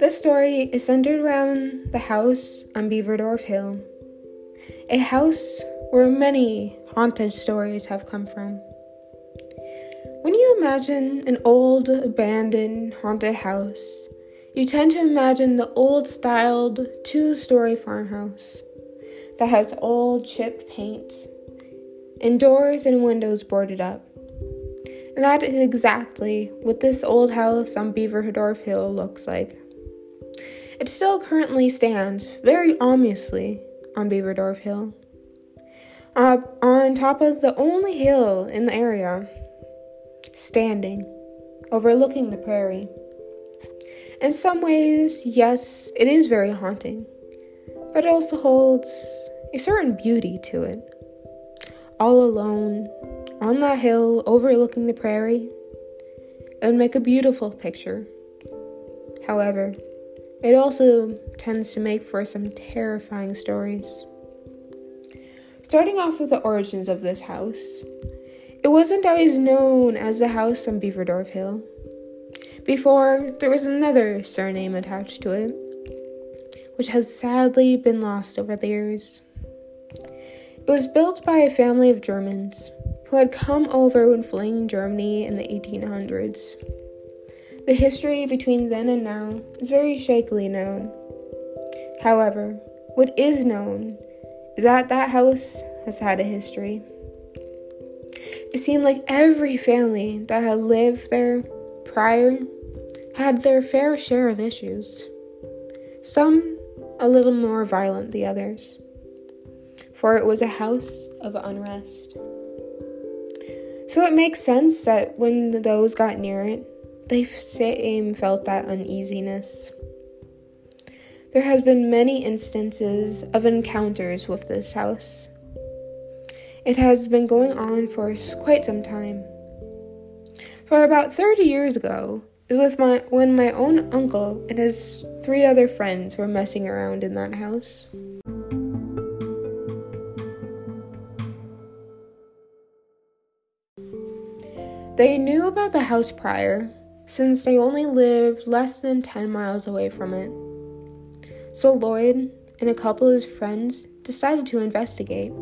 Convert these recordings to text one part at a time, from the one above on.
This story is centered around the house on Beaverdorf Hill, a house where many haunted stories have come from. When you imagine an old, abandoned, haunted house, you tend to imagine the old styled two story farmhouse that has old chipped paint and doors and windows boarded up. And that is exactly what this old house on Beaverdorf Hill looks like. It still currently stands very ominously on Beaverdorf Hill, uh, on top of the only hill in the area, standing, overlooking the prairie. In some ways, yes, it is very haunting, but it also holds a certain beauty to it. All alone, on that hill overlooking the prairie, it would make a beautiful picture. However, it also tends to make for some terrifying stories. Starting off with the origins of this house, it wasn't always known as the house on Beaverdorf Hill. Before, there was another surname attached to it, which has sadly been lost over the years. It was built by a family of Germans who had come over when fleeing Germany in the 1800s. The history between then and now is very shakily known. However, what is known is that that house has had a history. It seemed like every family that had lived there prior had their fair share of issues, some a little more violent than others, for it was a house of unrest. So it makes sense that when those got near it, they same felt that uneasiness. There has been many instances of encounters with this house. It has been going on for quite some time. For about 30 years ago, is with my when my own uncle and his three other friends were messing around in that house. They knew about the house prior, since they only lived less than 10 miles away from it. So Lloyd and a couple of his friends decided to investigate.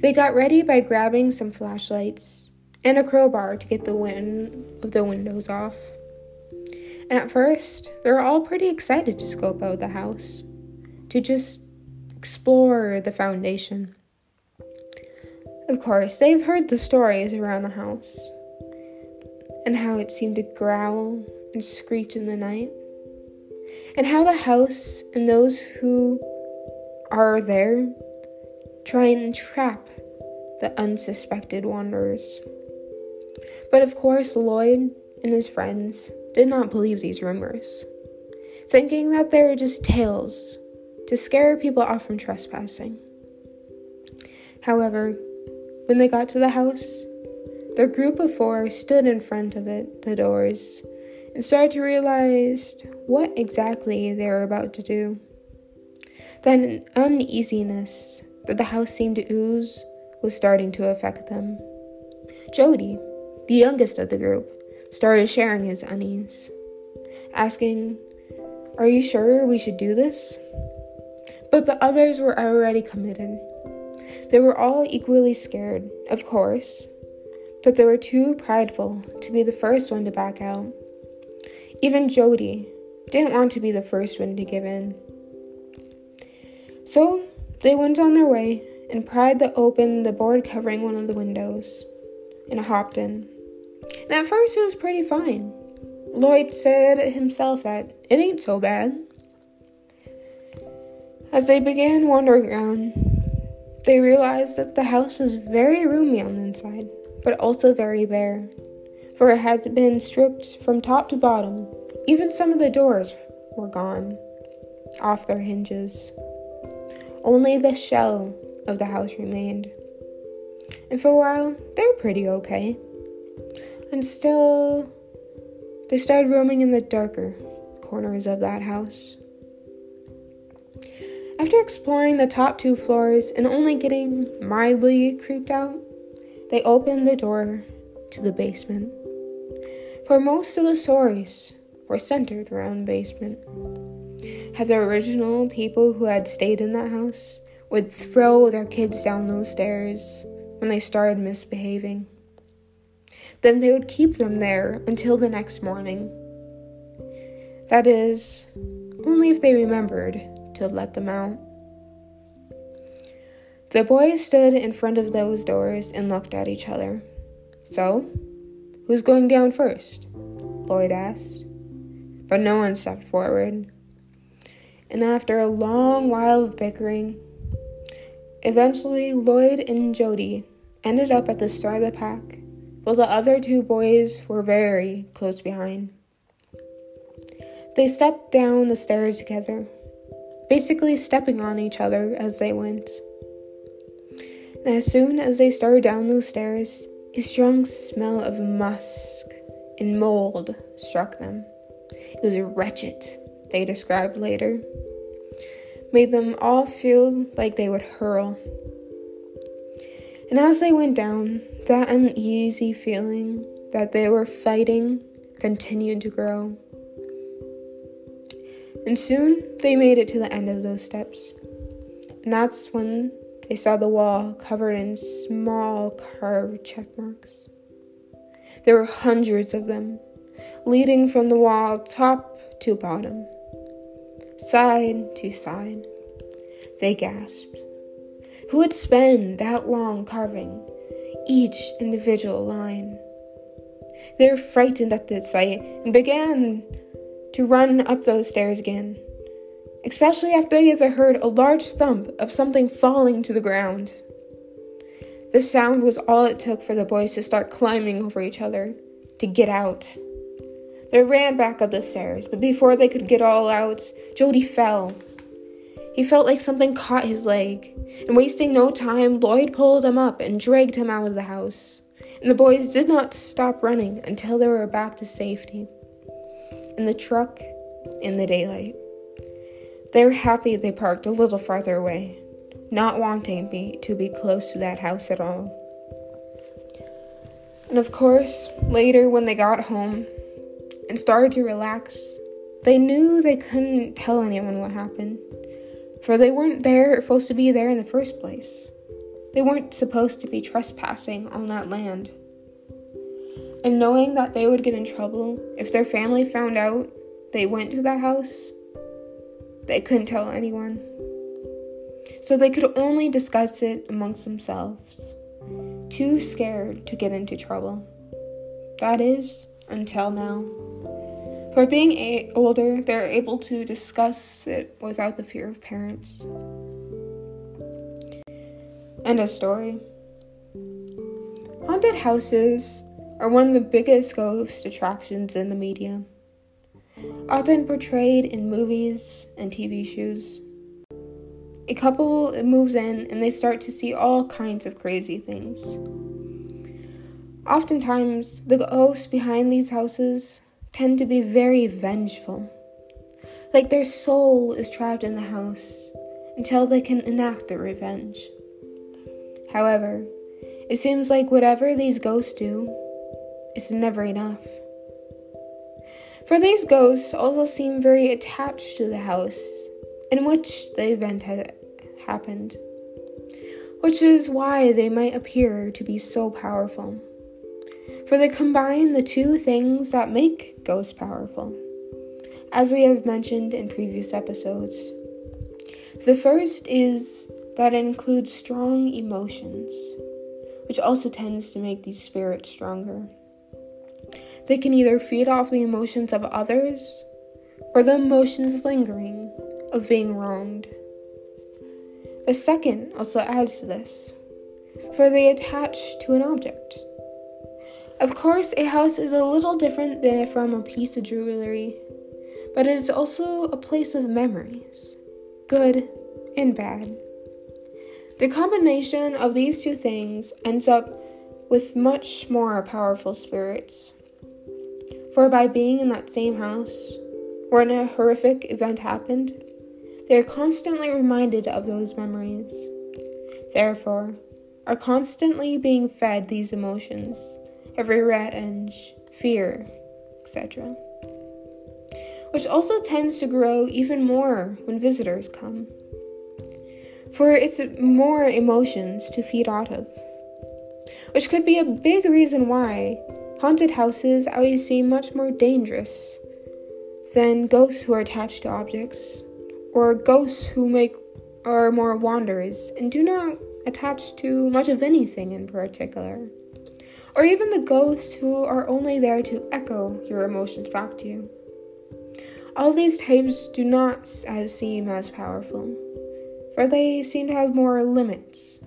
They got ready by grabbing some flashlights and a crowbar to get the wind of the windows off. And at first, they were all pretty excited to scope out the house, to just explore the foundation. Of course, they've heard the stories around the house and how it seemed to growl and screech in the night, and how the house and those who are there try and trap the unsuspected wanderers. But of course, Lloyd and his friends did not believe these rumors, thinking that they were just tales to scare people off from trespassing. However, when they got to the house, their group of four stood in front of it, the doors, and started to realize what exactly they were about to do. That uneasiness that the house seemed to ooze was starting to affect them. Jody, the youngest of the group, started sharing his unease, asking, Are you sure we should do this? But the others were already committed. They were all equally scared, of course, but they were too prideful to be the first one to back out. Even Jody didn't want to be the first one to give in. So they went on their way and pried the open the board covering one of the windows and hopped in. And at first it was pretty fine. Lloyd said himself that it ain't so bad. As they began wandering around, they realized that the house was very roomy on the inside, but also very bare, for it had been stripped from top to bottom. Even some of the doors were gone, off their hinges. Only the shell of the house remained. And for a while, they were pretty okay. And still, they started roaming in the darker corners of that house. After exploring the top two floors and only getting mildly creeped out, they opened the door to the basement. For most of the stories were centered around basement. How the original people who had stayed in that house would throw their kids down those stairs when they started misbehaving. Then they would keep them there until the next morning. That is, only if they remembered to let them out. The boys stood in front of those doors and looked at each other. So, who's going down first? Lloyd asked. But no one stepped forward. And after a long while of bickering, eventually Lloyd and Jody ended up at the start of the pack, while the other two boys were very close behind. They stepped down the stairs together, basically stepping on each other as they went. And as soon as they started down those stairs, a strong smell of musk and mold struck them. It was wretched, they described later. Made them all feel like they would hurl. And as they went down, that uneasy feeling that they were fighting continued to grow. And soon they made it to the end of those steps. And that's when they saw the wall covered in small carved check marks. There were hundreds of them, leading from the wall top to bottom, side to side. They gasped. Who would spend that long carving each individual line? They were frightened at the sight and began to run up those stairs again especially after they had heard a large thump of something falling to the ground. The sound was all it took for the boys to start climbing over each other to get out. They ran back up the stairs, but before they could get all out, Jody fell. He felt like something caught his leg, and wasting no time, Lloyd pulled him up and dragged him out of the house. And the boys did not stop running until they were back to safety. In the truck, in the daylight. They were happy they parked a little farther away, not wanting be, to be close to that house at all. And of course, later when they got home and started to relax, they knew they couldn't tell anyone what happened, for they weren't there supposed to be there in the first place. They weren't supposed to be trespassing on that land. And knowing that they would get in trouble if their family found out they went to that house, they couldn't tell anyone. So they could only discuss it amongst themselves, too scared to get into trouble. That is, until now. For being a- older, they're able to discuss it without the fear of parents. End of story. Haunted houses are one of the biggest ghost attractions in the media often portrayed in movies and TV shows. A couple moves in and they start to see all kinds of crazy things. Oftentimes, the ghosts behind these houses tend to be very vengeful. Like their soul is trapped in the house until they can enact their revenge. However, it seems like whatever these ghosts do is never enough. For these ghosts also seem very attached to the house in which the event had happened, which is why they might appear to be so powerful. For they combine the two things that make ghosts powerful, as we have mentioned in previous episodes. The first is that it includes strong emotions, which also tends to make these spirits stronger. They can either feed off the emotions of others or the emotions lingering of being wronged. The second also adds to this, for they attach to an object. Of course, a house is a little different than from a piece of jewelry, but it is also a place of memories, good and bad. The combination of these two things ends up with much more powerful spirits. For by being in that same house, when a horrific event happened, they are constantly reminded of those memories. Therefore, are constantly being fed these emotions of revenge, fear, etc. which also tends to grow even more when visitors come. For it's more emotions to feed out of, which could be a big reason why haunted houses always seem much more dangerous than ghosts who are attached to objects, or ghosts who make are more wanderers and do not attach to much of anything in particular, or even the ghosts who are only there to echo your emotions back to you. All these types do not as seem as powerful, for they seem to have more limits.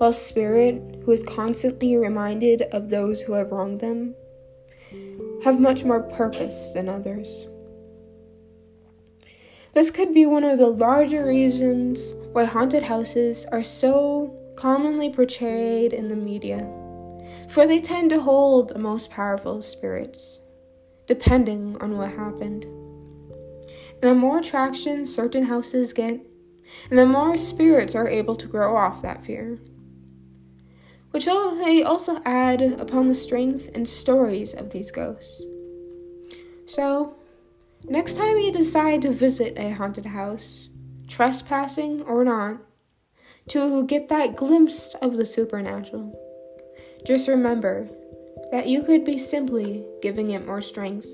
While spirit, who is constantly reminded of those who have wronged them, have much more purpose than others. This could be one of the larger reasons why haunted houses are so commonly portrayed in the media, for they tend to hold the most powerful spirits, depending on what happened. And the more traction certain houses get, and the more spirits are able to grow off that fear. Which may also add upon the strength and stories of these ghosts. So, Next time you decide to visit a haunted house, trespassing or not, to get that glimpse of the supernatural, just remember that you could be simply giving it more strength,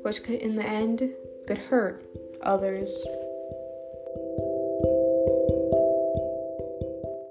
which could, in the end, could hurt others.